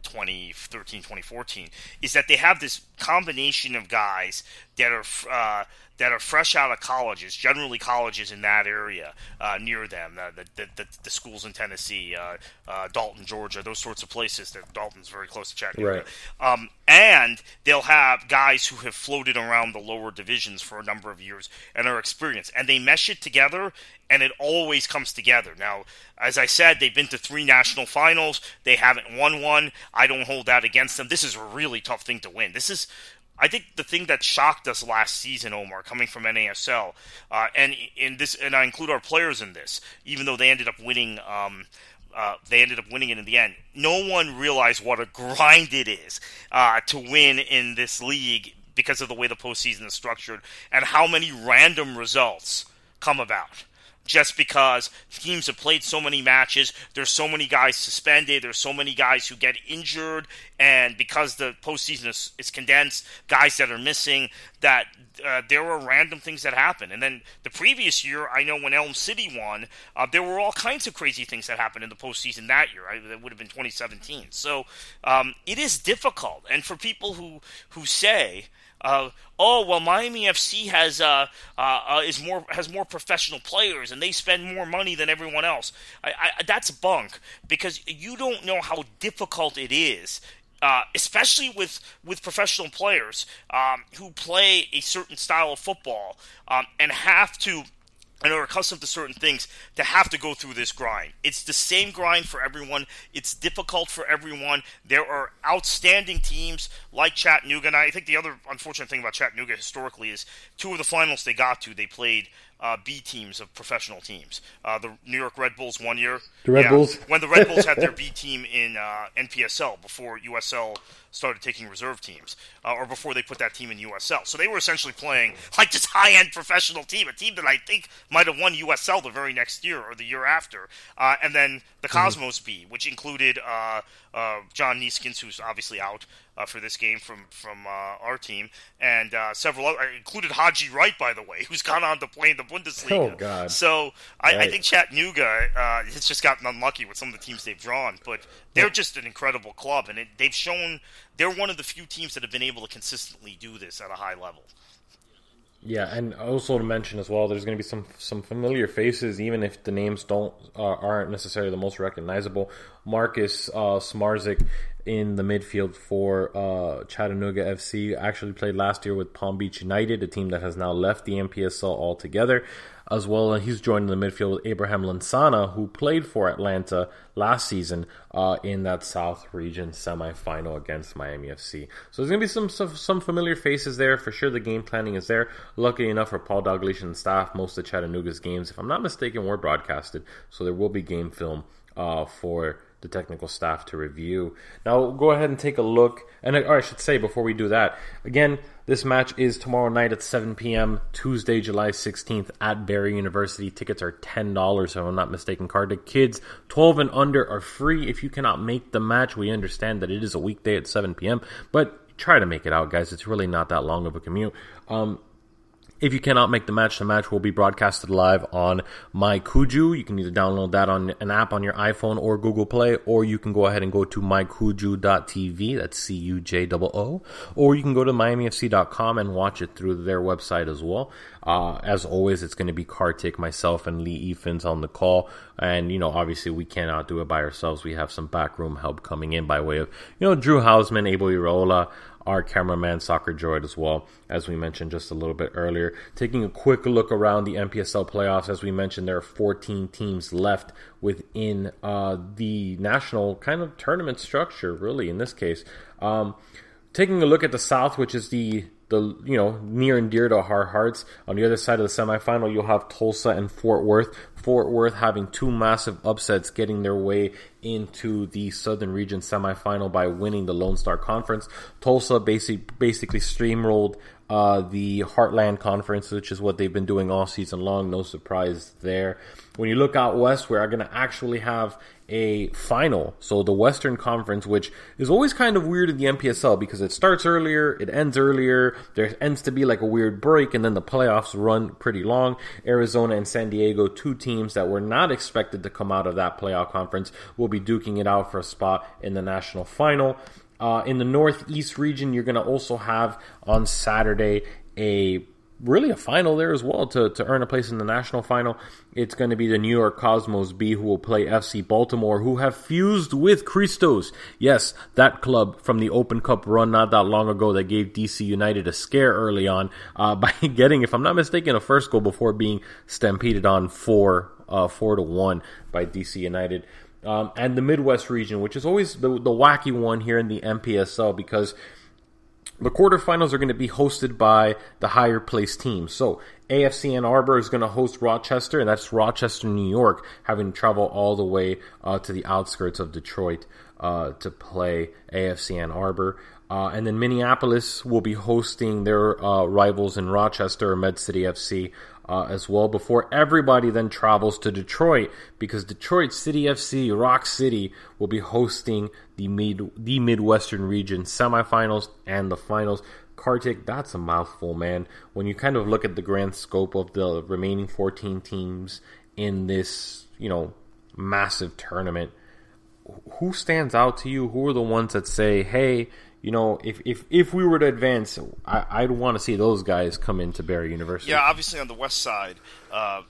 2013, 2014, is that they have this combination of guys that are uh, that are fresh out of colleges, generally colleges in that area uh, near them, uh, the, the, the, the, schools in Tennessee, uh, uh, Dalton, Georgia, those sorts of places. That Dalton's very close to Chattanooga. Right. Um, and they'll have guys who have floated around the lower divisions for a number of years and are experienced, and they mesh it together, and it always comes together. Now, as I said, they've been to three national finals. They haven't won one. I don't hold that against them. This is a really tough thing to win. This is I think the thing that shocked us last season, Omar, coming from NASL, uh, and in this, and I include our players in this, even though they ended up winning. Um, uh, they ended up winning it in the end. No one realized what a grind it is uh, to win in this league because of the way the postseason is structured and how many random results come about. Just because teams have played so many matches. There's so many guys suspended. There's so many guys who get injured, and because the postseason is, is condensed, guys that are missing, that uh, there were random things that happen. And then the previous year, I know when Elm City won, uh, there were all kinds of crazy things that happened in the postseason that year. Right? That would have been 2017. So um, it is difficult. And for people who who say uh, oh well, Miami FC has uh, uh, uh, is more has more professional players and they spend more money than everyone else. I, I, that's bunk because you don't know how difficult it is. Uh, especially with, with professional players um, who play a certain style of football um, and have to and are accustomed to certain things to have to go through this grind. It's the same grind for everyone. It's difficult for everyone. There are outstanding teams like Chattanooga, and I think the other unfortunate thing about Chattanooga historically is two of the finals they got to, they played uh, B teams of professional teams. Uh, the New York Red Bulls one year. The Red yeah, Bulls? [LAUGHS] when the Red Bulls had their [LAUGHS] B team in uh, NPSL before USL started taking reserve teams, uh, or before they put that team in USL. So they were essentially playing like this high end professional team, a team that I think might have won USL the very next year or the year after. Uh, and then the mm-hmm. Cosmos mm-hmm. B, which included uh, John Neeskens, who's obviously out uh, for this game from from uh, our team, and uh, several other, included Haji Wright, by the way, [LAUGHS] who's gone on to play in the Bundesliga. Oh God! So I, right. I think Chattanooga uh, has just gotten unlucky with some of the teams they've drawn, but they're yeah. just an incredible club, and it, they've shown they're one of the few teams that have been able to consistently do this at a high level. Yeah, and also to mention as well, there's going to be some some familiar faces, even if the names don't uh, aren't necessarily the most recognizable. Marcus uh, Smarzik in the midfield for uh, Chattanooga FC. Actually played last year with Palm Beach United, a team that has now left the NPSL altogether. As well, and he's joined in the midfield with Abraham Lansana, who played for Atlanta last season uh, in that South Region semifinal against Miami FC. So there's going to be some, some, some familiar faces there for sure. The game planning is there. Lucky enough for Paul Dalglish and staff, most of Chattanooga's games, if I'm not mistaken, were broadcasted. So there will be game film uh, for the technical staff to review. Now, go ahead and take a look. And or I should say before we do that, again, this match is tomorrow night at 7 p.m. Tuesday, July 16th at Barry University. Tickets are ten dollars, if I'm not mistaken. Card to kids 12 and under are free. If you cannot make the match, we understand that it is a weekday at 7 p.m. But try to make it out, guys. It's really not that long of a commute. Um, if you cannot make the match, the match will be broadcasted live on MyCujoo. You can either download that on an app on your iPhone or Google Play, or you can go ahead and go to mycujoo.tv. That's C U J O O. Or you can go to miamifc.com and watch it through their website as well. Uh, as always, it's going to be Kartik, myself, and Lee Evans on the call. And, you know, obviously we cannot do it by ourselves. We have some backroom help coming in by way of, you know, Drew Hausman, Abel Irola, our cameraman Soccer Droid as well, as we mentioned just a little bit earlier. Taking a quick look around the NPSL playoffs, as we mentioned, there are 14 teams left within uh, the national kind of tournament structure, really, in this case. Um, taking a look at the South, which is the the you know near and dear to our hearts. On the other side of the semifinal, you'll have Tulsa and Fort Worth. Fort Worth having two massive upsets, getting their way into the Southern Region semifinal by winning the Lone Star Conference. Tulsa basically basically steamrolled uh, the Heartland Conference, which is what they've been doing all season long. No surprise there. When you look out west, we're going to actually have a final. So the Western Conference, which is always kind of weird in the NPSL because it starts earlier, it ends earlier, there ends to be like a weird break, and then the playoffs run pretty long. Arizona and San Diego, two teams that were not expected to come out of that playoff conference, will be duking it out for a spot in the national final. Uh, in the Northeast region, you're going to also have on Saturday a really a final there as well to, to earn a place in the national final. It's going to be the New York Cosmos B who will play FC Baltimore, who have fused with Christos. Yes, that club from the Open Cup run not that long ago that gave DC United a scare early on uh, [LAUGHS] by getting, if I'm not mistaken, a first goal before being stampeded on four uh, four to one by DC United. Um, and the Midwest region, which is always the, the wacky one here in the NPSL because the quarterfinals are going to be hosted by the higher placed teams. So AFC Ann Arbor is going to host Rochester, and that's Rochester, New York, having to travel all the way uh, to the outskirts of Detroit. uh, to play AFC Ann Arbor. Uh, and then Minneapolis will be hosting their uh, rivals in Rochester, Med City FC, uh, as well. Before everybody then travels to Detroit, because Detroit City FC, Rock City, will be hosting the mid the Midwestern Region semifinals and the finals. Kartik, that's a mouthful, man. When you kind of look at the grand scope of the remaining 14 teams in this, you know, massive tournament, who stands out to you? Who are the ones that say, hey, you know, if if, if we were to advance, I, I'd want to see those guys come into Barry University. Yeah, obviously on the west side, uh,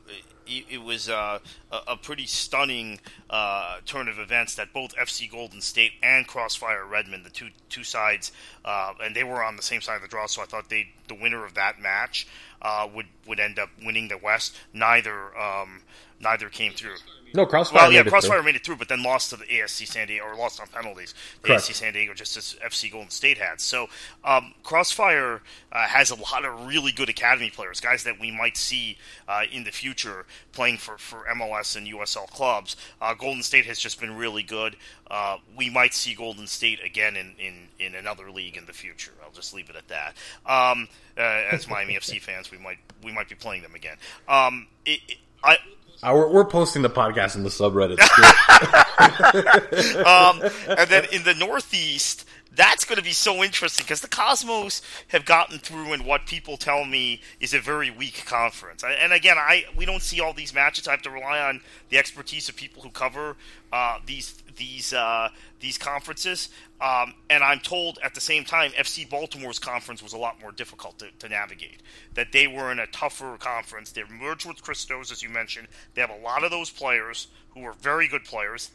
it, it, was uh, a, a, pretty stunning uh, turn of events that both FC Golden State and Crossfire Redmond, the two two sides, uh, and they were on the same side of the draw. So I thought they the winner of that match uh, would would end up winning the West. Neither um, neither came through. No, Crossfire. Well, yeah, Crossfire made it through, but then lost to the ASC San Diego, or lost on penalties. The ASC San Diego, just as FC Golden State had. So um, Crossfire uh, has a lot of really good academy players, guys that we might see uh, in the future playing for, for MLS and USL clubs. Uh, Golden State has just been really good. Uh, we might see Golden State again in, in, in another league in the future. I'll just leave it at that. Um, uh, as Miami FC [LAUGHS] fans, we might we might be playing them again. Um, it, it, I uh, we're, we're, posting the podcast in the subreddit. [LAUGHS] [LAUGHS] um, and then in the Northeast, that's going to be so interesting because the Cosmos have gotten through in what people tell me is a very weak conference. And again, I we don't see all these matches. I have to rely on the expertise of people who cover uh, these these uh, these conferences. Um, and I'm told at the same time, FC Baltimore's conference was a lot more difficult to, to navigate. That they were in a tougher conference. They're merged with Christos, as you mentioned. They have a lot of those players who are very good players.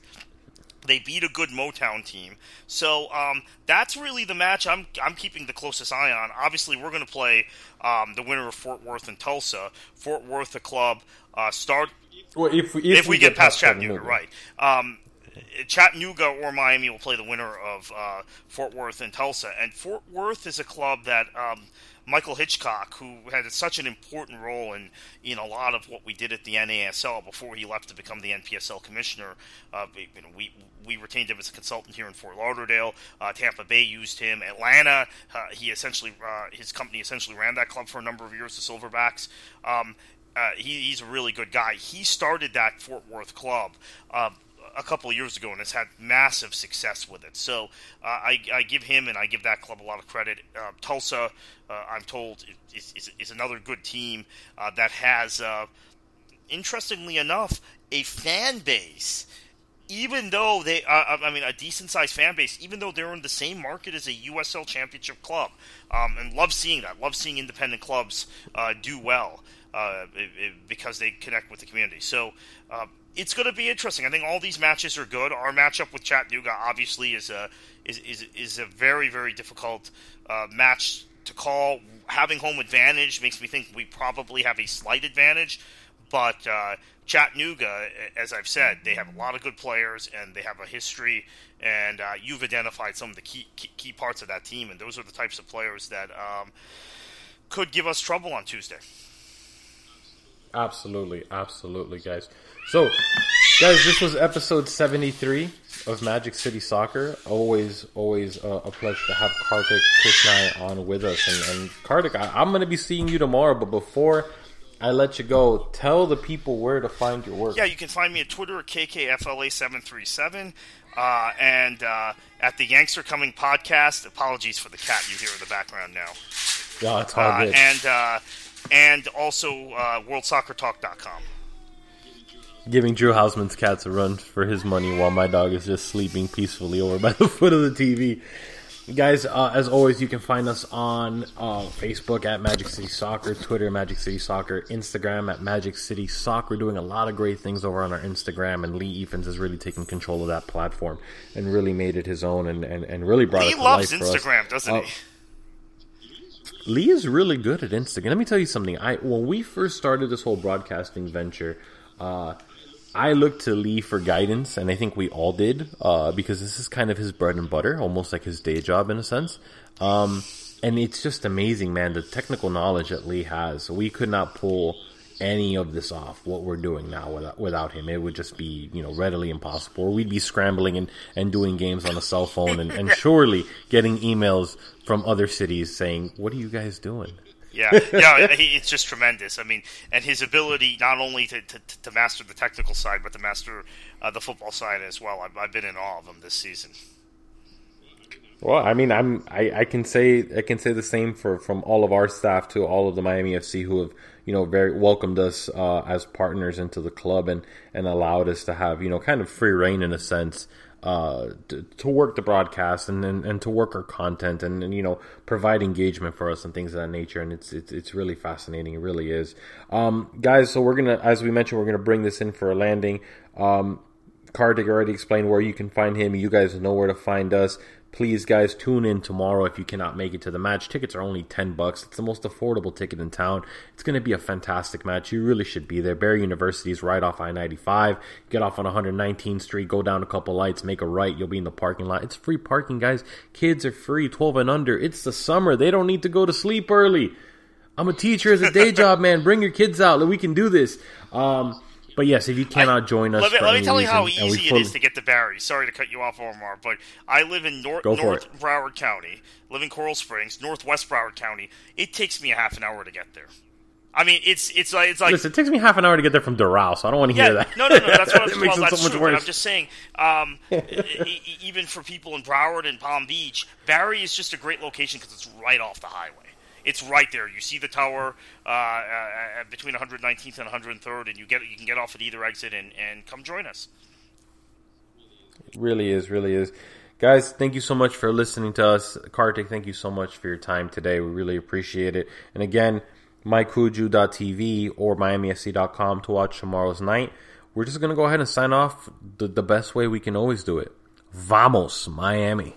They beat a good Motown team, so um, that's really the match I'm I'm keeping the closest eye on. Obviously, we're going to play um, the winner of Fort Worth and Tulsa. Fort Worth, the club, uh, start. Well, if, if, if we, we, get, get past Chattanooga, right? Um, Chattanooga or Miami will play the winner of uh, Fort Worth and Tulsa. And Fort Worth is a club that um, Michael Hitchcock, who had such an important role in in a lot of what we did at the NASL before he left to become the NPSL commissioner, uh, you know, we we retained him as a consultant here in Fort Lauderdale. Uh, Tampa Bay used him. Atlanta, uh, he essentially uh, his company essentially ran that club for a number of years, the Silverbacks. Um, uh, he, he's a really good guy. He started that Fort Worth club. Uh, a couple of years ago and has had massive success with it. So uh, I, I, give him and I give that club a lot of credit. Uh, Tulsa, uh, I'm told, is, is, is, another good team uh, that has, uh, interestingly enough, a fan base. Even though they, I mean, a decent sized fan base, even though they're in the same market as a USL Championship club, um, and love seeing that. Love seeing independent clubs do well it, it, because they connect with the community. So it's going to be interesting. I think all these matches are good. Our matchup with Chattanooga obviously is a is is, is a very very difficult uh, match to call. Having home advantage makes me think we probably have a slight advantage, but uh, Chattanooga, as I've said, they have a lot of good players and they have a history. And uh, you've identified some of the key, key, parts of that team, and those are the types of players that um, could give us trouble on Tuesday. Absolutely, absolutely, guys. So, guys, this was episode 73 of Magic City Soccer. Always, always uh, a pleasure to have Kartik, Chris, and I on with us. And, and Kartik, I, am going to be seeing you tomorrow, but before I let you go, tell the people where to find your work. Yeah, you can find me at Twitter at KKFLA737. Uh, and uh, at the Yanks Are Coming podcast. Apologies for the cat you hear in the background now. Yeah, it's all uh, good. And, uh, and also uh, WorldSoccerTalk.com giving Drew Hausman's cats a run for his money while my dog is just sleeping peacefully over by [LAUGHS] the foot of the TV. Guys, uh, as always, you can find us on uh, Facebook at Magic City Soccer, Twitter Magic City Soccer, Instagram at Magic City Soccer. We're doing a lot of great things over on our Instagram, and Lee Evans has really taken control of that platform and really made it his own and, and, and really brought Lee it to loves life Instagram, doesn't uh, he? Lee is really good at Instagram. Let me tell you something. I when we first started this whole broadcasting venture, uh, I looked to Lee for guidance, and I think we all did, uh, because this is kind of his bread and butter, almost like his day job in a sense. Um, and it's just amazing, man, the technical knowledge that Lee has. We could not pull any of this off, what we're doing now without, without him. It would just be, you know, readily impossible. Or we'd be scrambling and, and doing games on a cell phone and, and [LAUGHS] surely getting emails from other cities saying, what are you guys doing? Yeah, [LAUGHS] yeah, it's just tremendous. I mean, and his ability not only to, to, to master the technical side, but to master uh, the football side as well. I've, I've, been in awe of him this season. Well, I mean, I'm I, I can say I can say the same for from all of our staff to all of the Miami FC who have you know very welcomed us uh, as partners into the club and and allowed us to have you know kind of free reign in a sense uh, to, to, work the broadcast and, and, and to work our content and, and, you know provide engagement for us and things of that nature. And it's it's, it's really fascinating. It really is. Um, guys so we're gonna as we mentioned we're gonna bring this in for a landing. Um, already explained where you can find him. You guys know where to find us please guys tune in tomorrow if you cannot make it to the match. Tickets are only 10 bucks. It's the most affordable ticket in town. It's going to be a fantastic match. You really should be there. Barry university is right off i-95 get off on 119th street go down a couple lights make a right. You'll be in the parking lot. It's free parking guys. Kids are free 12 and under. It's the summer. They don't need to go to sleep early. I'm a teacher as a day [LAUGHS] job man. Bring your kids out. We can do this. Um, but yes, if you cannot I, join us, let me, let me tell you how easy it is to get to Barry. Sorry to cut you off, Omar, but I live in North, North Broward County, live in Coral Springs, Northwest Broward County. It takes me a half an hour to get there. I mean, it's it's like it's like. Listen, it takes me half an hour to get there from Doral, so I don't want to yeah, hear that. No, no, no. That's what [LAUGHS] I'm, well, that's so true. But I'm just saying, um, [LAUGHS] even for people in Broward and Palm Beach, Barry is just a great location because it's right off the highway it's right there. You see the tower uh, uh, between 119th and 103rd, and you get you can get off at either exit and, and come join us. It really is, really is. Guys, thank you so much for listening to us. Kartik, thank you so much for your time today. We really appreciate it. And again, mycujoo.tv or miamifc.com to watch tomorrow's night. We're just going to go ahead and sign off the, the best way we can always do it. Vamos, Miami.